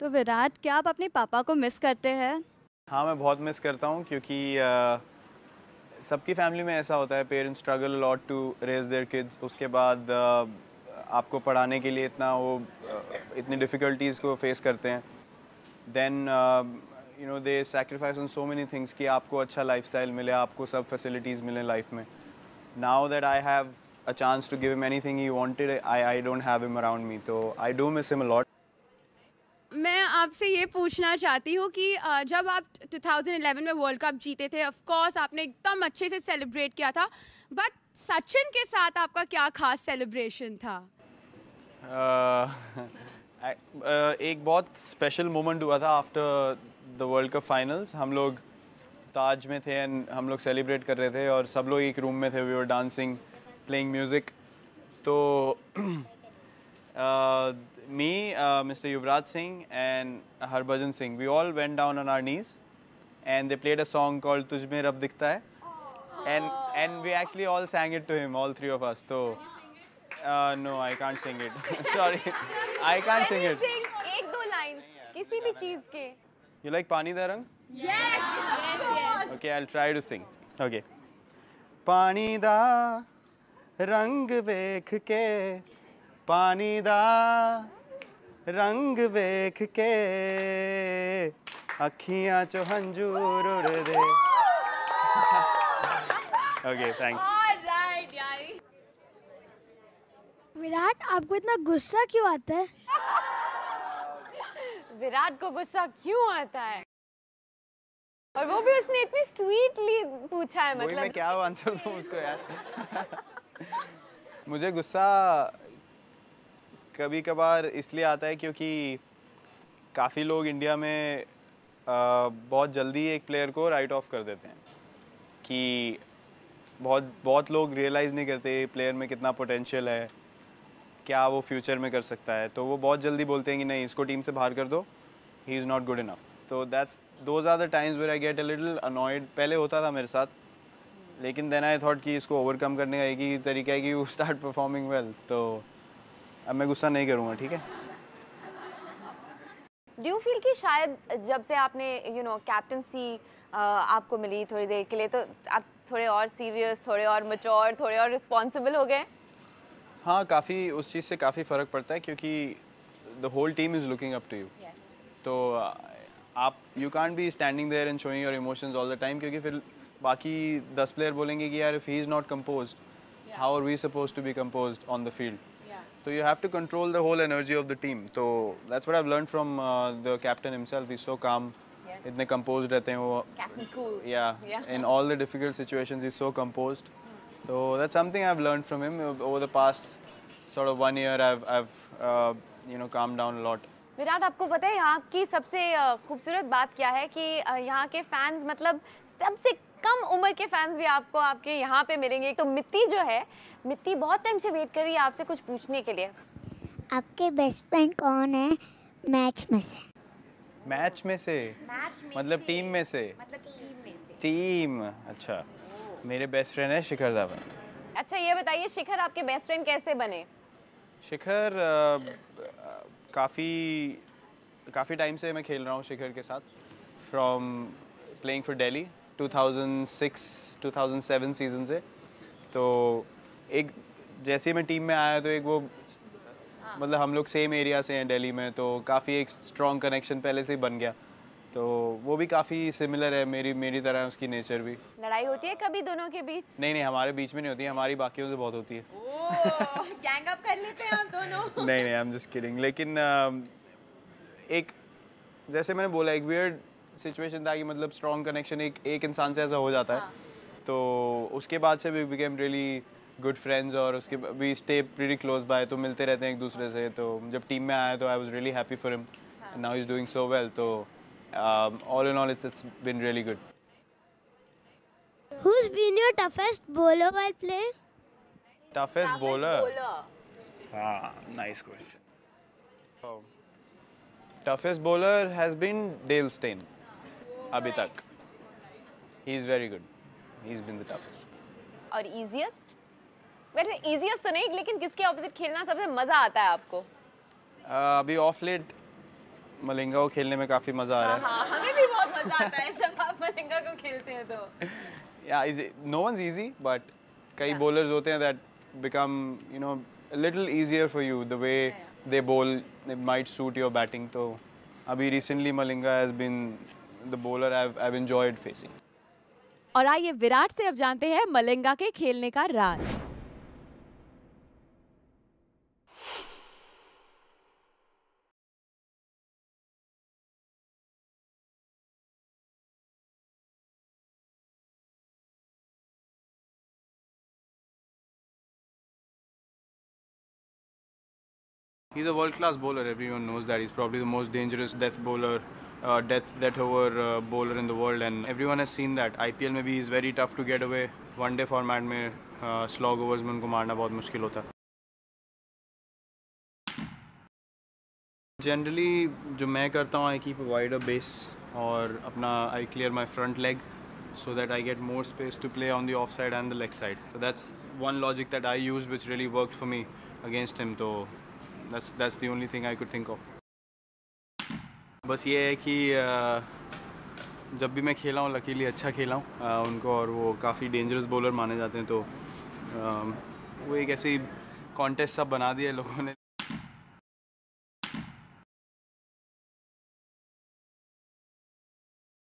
तो विराट क्या आप अपने पापा को मिस करते हैं? हाँ मैं बहुत मिस करता हूँ क्योंकि सबकी फैमिली में ऐसा होता है parents struggle lot to raise their kids उसके बाद uh, आपको पढ़ाने के लिए इतना वो इतनी डिफ़िकल्टीज़ को फेस करते हैं। Then you know they sacrifice on so many things कि आपको अच्छा लाइफस्टाइल मिले आपको सब फैसिलिटीज़ मिले लाइफ में। Now that I have a chance to give him anything he wanted I, I don't have him around me so I do miss him a lot मैं आपसे ये पूछना चाहती हूँ कि जब आप 2011 में वर्ल्ड कप जीते थे ऑफ़ कोर्स आपने एकदम अच्छे से सेलिब्रेट किया था बट सचिन के साथ आपका क्या खास सेलिब्रेशन था? एक बहुत स्पेशल मोमेंट हुआ था after the world cup finals हम लोग ताज में थे एंड हम लोग सेलिब्रेट कर रहे थे और सब लोग एक रूम में थे. We were dancing playing music तो me, uh, Mr. Yuvraj Singh and Harbhajan Singh, we all went down on our knees and they played a song called Tujh Mein Rab Dikhta Hai. And, and we actually all sang it to him, all three of us. So, uh, no, I can't sing it. Sorry, I can't sing it. Sing एक दो lines, किसी भी चीज के. You like Pani Da Rang? Yes. yes, yes. Okay, I'll try to sing. Okay. पानी दा रंग वेख के पानी दा रंग वेख के अखियाँ चो हंजूर उड़दे। ओके थैंक्स विराट आपको इतना गुस्सा क्यों आता है? विराट को गुस्सा क्यों आता है? और वो भी उसने इतनी स्वीटली पूछा है मतलब मैं क्या आंसर दूँ उसको यार? मुझे गुस्सा कभी कभार इसलिए आता है क्योंकि काफ़ी लोग इंडिया में आ, बहुत जल्दी एक प्लेयर को राइट ऑफ़ कर देते हैं कि बहुत बहुत लोग रियलाइज़ नहीं करते प्लेयर में कितना पोटेंशियल है क्या वो फ्यूचर में कर सकता है। तो वो बहुत जल्दी बोलते हैं कि नहीं इसको टीम से बाहर कर दो he is not good enough तो that's those are the times where I get a little annoyed पहले होता था मेरे साथ लेकिन देन आई थॉट कि इसको ओवरकम करने का एक ही तरीका है कि यू स्टार्ट परफॉर्मिंग वेल तो अब मैं गुस्सा नहीं करूँगा ठीक है? डू फील कि शायद जब से आपने यू नो कैप्टनसी आपको मिली थोड़ी देर के लिए तो आप थोड़े और सीरियस थोड़े और मच्योर थोड़े और रिस्पॉन्सिबल हो गए? हाँ काफ़ी उस चीज़ से काफ़ी फ़र्क पड़ता है क्योंकि the whole team is looking up to you तो आप you can't be standing there and showing your emotions all the time क्योंकि फिर बाकी दस प्लेयर बोलेंगे कि यार if he is not composed how are we supposed to be composed on the field So you have to control the whole energy of the team. So that's what I've learned from uh, the captain himself. He's so calm. Yes. इतने composed रहते हैं वो. Captain cool. Yeah. yeah. In all the difficult situations, he's so composed. Hmm. So that's something I've learned from him over the past sort of one year. I've I've uh, you know calmed down a lot. Virat आपको पता है यहाँ की सबसे खूबसूरत बात क्या है कि यहाँ के फैंस मतलब सबसे कम उम्र के फैंस भी आपको आपके यहाँ पे मिलेंगे। तो मित्ती जो है मित्ती बहुत टाइम से वेट कर रही है आपसे कुछ पूछने के लिए। आपके बेस्ट फ्रेंड कौन है मैच में से? मैच में से? मैच में मतलब टीम में से? मतलब टीम में से। टीम अच्छा। मेरे बेस्ट फ्रेंड है शिखर धावन। अच्छा ये बताइए शिखर आपके बेस्ट फ्रेंड कैसे बने? शिखर काफ़ी काफ़ी टाइम से मैं खेल रहा हूँ शिखर के साथ। From playing for Delhi 2006 2007 season से। तो एक जैसे ही मैं टीम में आया तो एक वो हाँ। मतलब हम लोग सेम एरिया से हैं दिल्ली में तो काफ़ी एक स्ट्रॉन्ग कनेक्शन पहले से ही बन गया। तो वो भी काफ़ी सिमिलर है मेरी मेरी तरह उसकी नेचर भी। लड़ाई होती है कभी दोनों के बीच? नहीं नहीं हमारे बीच में नहीं होती हमारी बाकियों से बहुत होती है। गैंग अप कर लेते हैं आप दोनों। नहीं नहीं आई एम जस्ट किडिंग लेकिन एक जैसे मैंने बोला एक वियर्ड सिचुएशन था कि मतलब स्ट्रॉन्ग कनेक्शन एक एक इंसान से ऐसा हो जाता है। हाँ. तो उसके बाद से भी बिकेम रियली गुड फ्रेंड्स और उसके we stay pretty close by तो मिलते रहते हैं एक दूसरे से। तो जब टीम में आया तो I was really happy for him now is doing so well तो all in all it's it's been really good Who's been your toughest bowler while playing? Toughest, toughest bowler? bowler. Ah, nice question. Oh. Toughest bowler has been Dale Steyn. अभी तक he is very good he is been the toughest और easiest वैसे easiest तो नहीं लेकिन किसके opposite खेलना सबसे मज़ा आता है आपको uh, अभी ऑफ़ लेट मलिंगा को खेलने में काफ़ी मज़ा आ रहा है हाँ हमें भी बहुत मज़ा आता है जब आप मलिंगा को खेलते हैं तो yeah is it, no one's easy but कई bowlers होते हैं that become you know a little easier for you the way yeah, yeah. they bowl it might suit your batting so abhi recently Malinga has been the bowler I've I've enjoyed facing और आइए विराट से अब जानते हैं मलिंगा के खेलने का राज He's a world-class bowler. Everyone knows that. He's probably the most dangerous death bowler, uh, death death over uh, bowler in the world, and everyone has seen that. IPL में भी he's very tough to get away. One day format में uh, slog overs में उनको मारना बहुत मुश्किल होता है. Generally जो मैं करता हूँ I keep a wider base और अपना I clear my front leg so that I get more space to play on the offside and the leg side. So that's one logic that I used which really worked for me against him. तो that's that's the only thing I could think of बस ये है कि जब भी मैं खेला हूँ लकीली अच्छा खेला हूँ उनको और वो काफ़ी डेंजरस बॉलर माने जाते हैं तो वो एक ऐसी कॉन्टेस्ट सब बना दिया लोगों ने।